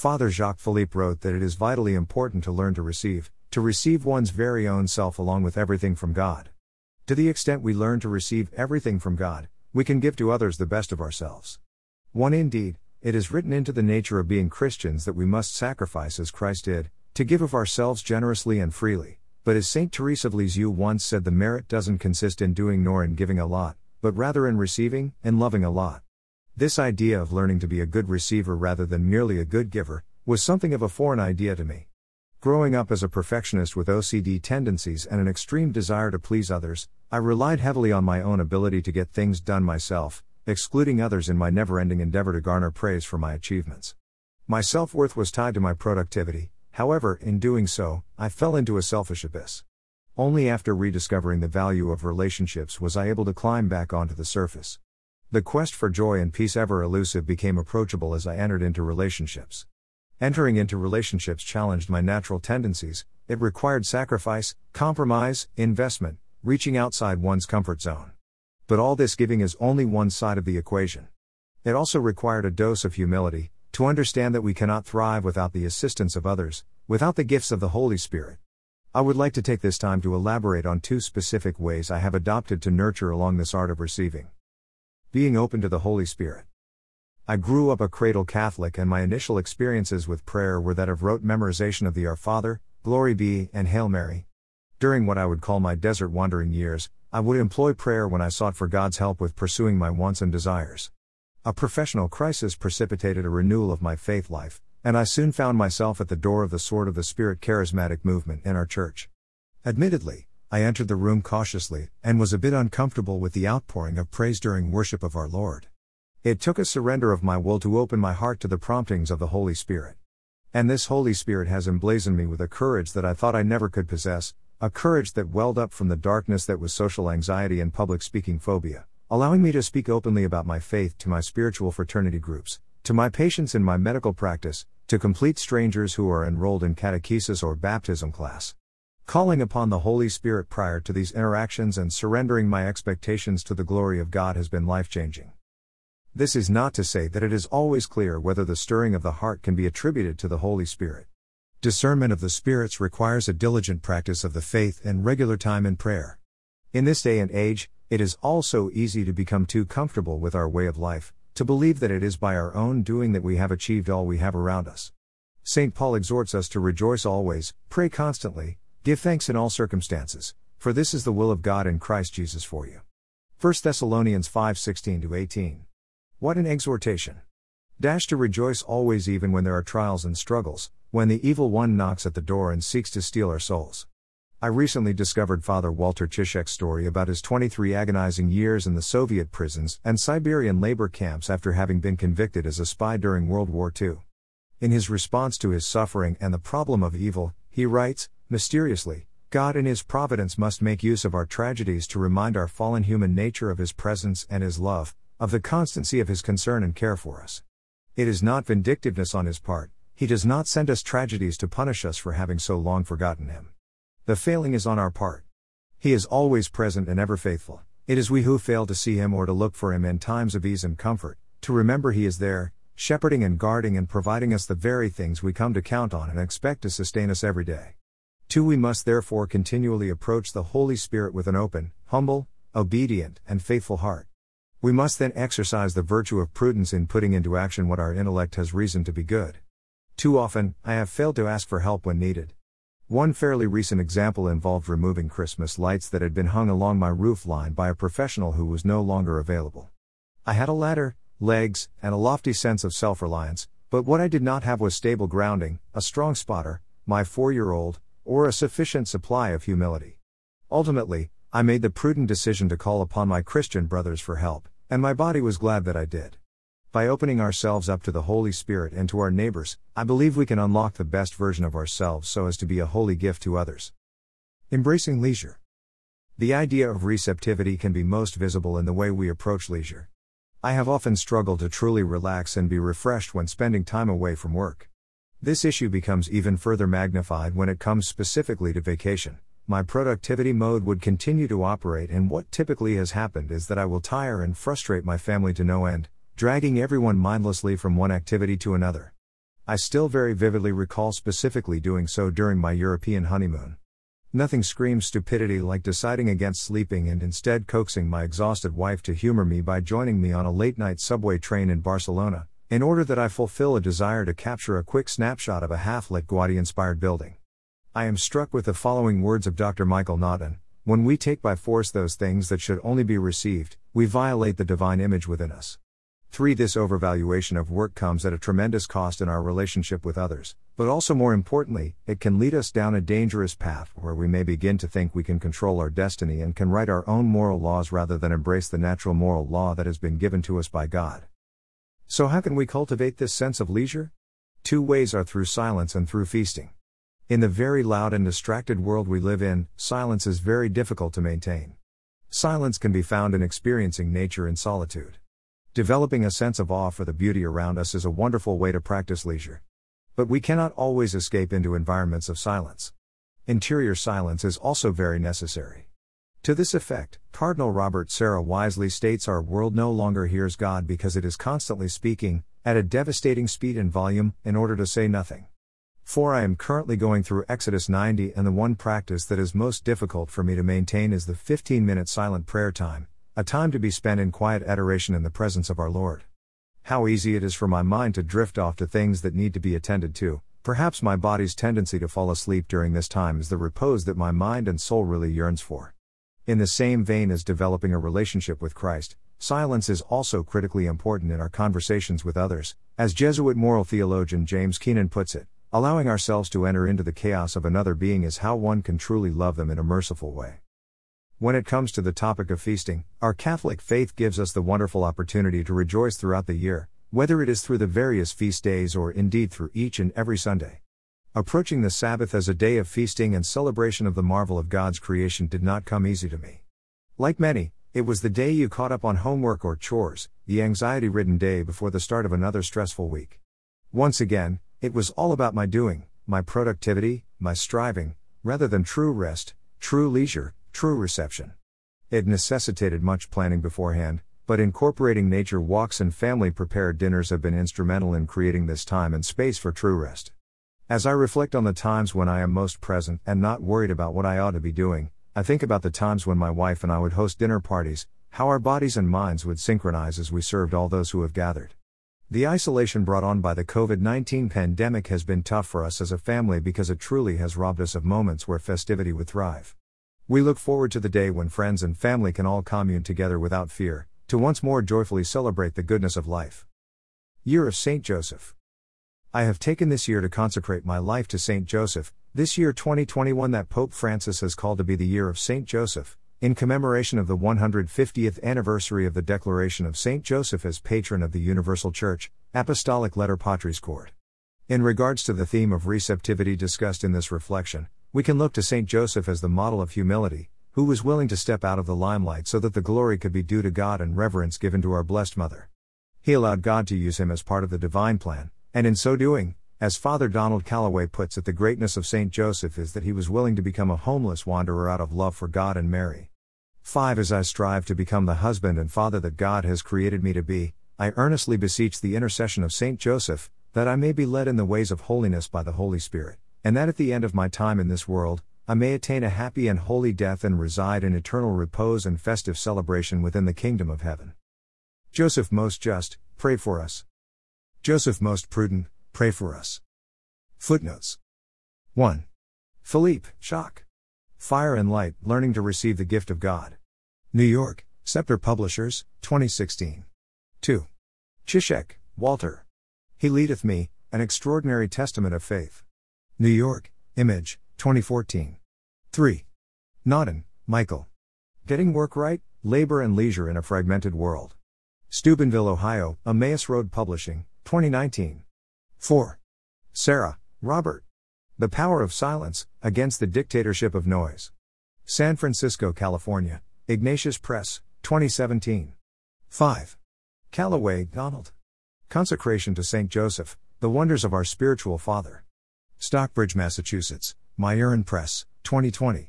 Father Jacques Philippe wrote that it is vitally important to learn to receive, to receive one's very own self along with everything from God. To the extent we learn to receive everything from God, we can give to others the best of ourselves. 1 Indeed, it is written into the nature of being Christians that we must sacrifice as Christ did, to give of ourselves generously and freely. But as St. Therese of Lisieux once said, the merit doesn't consist in doing nor in giving a lot, but rather in receiving and loving a lot. This idea of learning to be a good receiver rather than merely a good giver was something of a foreign idea to me. Growing up as a perfectionist with OCD tendencies and an extreme desire to please others, I relied heavily on my own ability to get things done myself, excluding others in my never ending endeavor to garner praise for my achievements. My self worth was tied to my productivity, however, in doing so, I fell into a selfish abyss. Only after rediscovering the value of relationships was I able to climb back onto the surface. The quest for joy and peace, ever elusive, became approachable as I entered into relationships. Entering into relationships challenged my natural tendencies, it required sacrifice, compromise, investment, reaching outside one's comfort zone. But all this giving is only one side of the equation. It also required a dose of humility, to understand that we cannot thrive without the assistance of others, without the gifts of the Holy Spirit. I would like to take this time to elaborate on two specific ways I have adopted to nurture along this art of receiving. Being open to the Holy Spirit. I grew up a cradle Catholic, and my initial experiences with prayer were that of rote memorization of the Our Father, Glory be, and Hail Mary. During what I would call my desert wandering years, I would employ prayer when I sought for God's help with pursuing my wants and desires. A professional crisis precipitated a renewal of my faith life, and I soon found myself at the door of the Sword of the Spirit charismatic movement in our church. Admittedly, I entered the room cautiously, and was a bit uncomfortable with the outpouring of praise during worship of our Lord. It took a surrender of my will to open my heart to the promptings of the Holy Spirit. And this Holy Spirit has emblazoned me with a courage that I thought I never could possess, a courage that welled up from the darkness that was social anxiety and public speaking phobia, allowing me to speak openly about my faith to my spiritual fraternity groups, to my patients in my medical practice, to complete strangers who are enrolled in catechesis or baptism class. Calling upon the Holy Spirit prior to these interactions and surrendering my expectations to the glory of God has been life changing. This is not to say that it is always clear whether the stirring of the heart can be attributed to the Holy Spirit. Discernment of the spirits requires a diligent practice of the faith and regular time in prayer. In this day and age, it is also easy to become too comfortable with our way of life, to believe that it is by our own doing that we have achieved all we have around us. St. Paul exhorts us to rejoice always, pray constantly, Give thanks in all circumstances, for this is the will of God in Christ Jesus for you. 1 Thessalonians 5:16 18. What an exhortation. Dash to rejoice always even when there are trials and struggles, when the evil one knocks at the door and seeks to steal our souls. I recently discovered Father Walter Ciszek's story about his 23 agonizing years in the Soviet prisons and Siberian labor camps after having been convicted as a spy during World War II. In his response to his suffering and the problem of evil, he writes, Mysteriously, God in His providence must make use of our tragedies to remind our fallen human nature of His presence and His love, of the constancy of His concern and care for us. It is not vindictiveness on His part, He does not send us tragedies to punish us for having so long forgotten Him. The failing is on our part. He is always present and ever faithful. It is we who fail to see Him or to look for Him in times of ease and comfort, to remember He is there, shepherding and guarding and providing us the very things we come to count on and expect to sustain us every day. 2. We must therefore continually approach the Holy Spirit with an open, humble, obedient, and faithful heart. We must then exercise the virtue of prudence in putting into action what our intellect has reason to be good. Too often, I have failed to ask for help when needed. One fairly recent example involved removing Christmas lights that had been hung along my roof line by a professional who was no longer available. I had a ladder, legs, and a lofty sense of self reliance, but what I did not have was stable grounding, a strong spotter, my four year old, or a sufficient supply of humility. Ultimately, I made the prudent decision to call upon my Christian brothers for help, and my body was glad that I did. By opening ourselves up to the Holy Spirit and to our neighbors, I believe we can unlock the best version of ourselves so as to be a holy gift to others. Embracing leisure. The idea of receptivity can be most visible in the way we approach leisure. I have often struggled to truly relax and be refreshed when spending time away from work. This issue becomes even further magnified when it comes specifically to vacation. My productivity mode would continue to operate, and what typically has happened is that I will tire and frustrate my family to no end, dragging everyone mindlessly from one activity to another. I still very vividly recall specifically doing so during my European honeymoon. Nothing screams stupidity like deciding against sleeping and instead coaxing my exhausted wife to humor me by joining me on a late night subway train in Barcelona, in order that I fulfill a desire to capture a quick snapshot of a half lit Gaudi inspired building. I am struck with the following words of Dr. Michael Naughton When we take by force those things that should only be received, we violate the divine image within us. 3. This overvaluation of work comes at a tremendous cost in our relationship with others, but also more importantly, it can lead us down a dangerous path where we may begin to think we can control our destiny and can write our own moral laws rather than embrace the natural moral law that has been given to us by God. So, how can we cultivate this sense of leisure? Two ways are through silence and through feasting. In the very loud and distracted world we live in, silence is very difficult to maintain. Silence can be found in experiencing nature in solitude. Developing a sense of awe for the beauty around us is a wonderful way to practice leisure. But we cannot always escape into environments of silence. Interior silence is also very necessary. To this effect, Cardinal Robert Sarah wisely states our world no longer hears God because it is constantly speaking, at a devastating speed and volume, in order to say nothing. For I am currently going through Exodus 90, and the one practice that is most difficult for me to maintain is the 15 minute silent prayer time, a time to be spent in quiet adoration in the presence of our Lord. How easy it is for my mind to drift off to things that need to be attended to. Perhaps my body's tendency to fall asleep during this time is the repose that my mind and soul really yearns for. In the same vein as developing a relationship with Christ, silence is also critically important in our conversations with others, as Jesuit moral theologian James Keenan puts it. Allowing ourselves to enter into the chaos of another being is how one can truly love them in a merciful way. When it comes to the topic of feasting, our Catholic faith gives us the wonderful opportunity to rejoice throughout the year, whether it is through the various feast days or indeed through each and every Sunday. Approaching the Sabbath as a day of feasting and celebration of the marvel of God's creation did not come easy to me. Like many, it was the day you caught up on homework or chores, the anxiety ridden day before the start of another stressful week. Once again, it was all about my doing, my productivity, my striving, rather than true rest, true leisure, True reception. It necessitated much planning beforehand, but incorporating nature walks and family prepared dinners have been instrumental in creating this time and space for true rest. As I reflect on the times when I am most present and not worried about what I ought to be doing, I think about the times when my wife and I would host dinner parties, how our bodies and minds would synchronize as we served all those who have gathered. The isolation brought on by the COVID 19 pandemic has been tough for us as a family because it truly has robbed us of moments where festivity would thrive. We look forward to the day when friends and family can all commune together without fear, to once more joyfully celebrate the goodness of life. Year of St. Joseph. I have taken this year to consecrate my life to St. Joseph, this year 2021 that Pope Francis has called to be the year of St. Joseph, in commemoration of the 150th anniversary of the declaration of St. Joseph as patron of the Universal Church, Apostolic Letter Patris Corde. In regards to the theme of receptivity discussed in this reflection, we can look to St. Joseph as the model of humility, who was willing to step out of the limelight so that the glory could be due to God and reverence given to our blessed Mother. He allowed God to use him as part of the divine plan, and in so doing, as Father Donald Calloway puts it, the greatness of St. Joseph is that he was willing to become a homeless wanderer out of love for God and Mary. 5. As I strive to become the husband and father that God has created me to be, I earnestly beseech the intercession of St. Joseph, that I may be led in the ways of holiness by the Holy Spirit and that at the end of my time in this world, I may attain a happy and holy death and reside in eternal repose and festive celebration within the kingdom of heaven. Joseph most just, pray for us. Joseph most prudent, pray for us. Footnotes 1. Philippe, Jacques. Fire and Light Learning to Receive the Gift of God. New York, Scepter Publishers, 2016. 2. Ciszek, Walter. He Leadeth Me, An Extraordinary Testament of Faith. New York, Image, 2014. 3. Naughton, Michael. Getting Work Right, Labor and Leisure in a Fragmented World. Steubenville, Ohio, Emmaus Road Publishing, 2019. 4. Sarah, Robert. The Power of Silence, Against the Dictatorship of Noise. San Francisco, California, Ignatius Press, 2017. 5. Calloway, Donald. Consecration to St. Joseph, The Wonders of Our Spiritual Father. Stockbridge, Massachusetts, Marian Press, 2020.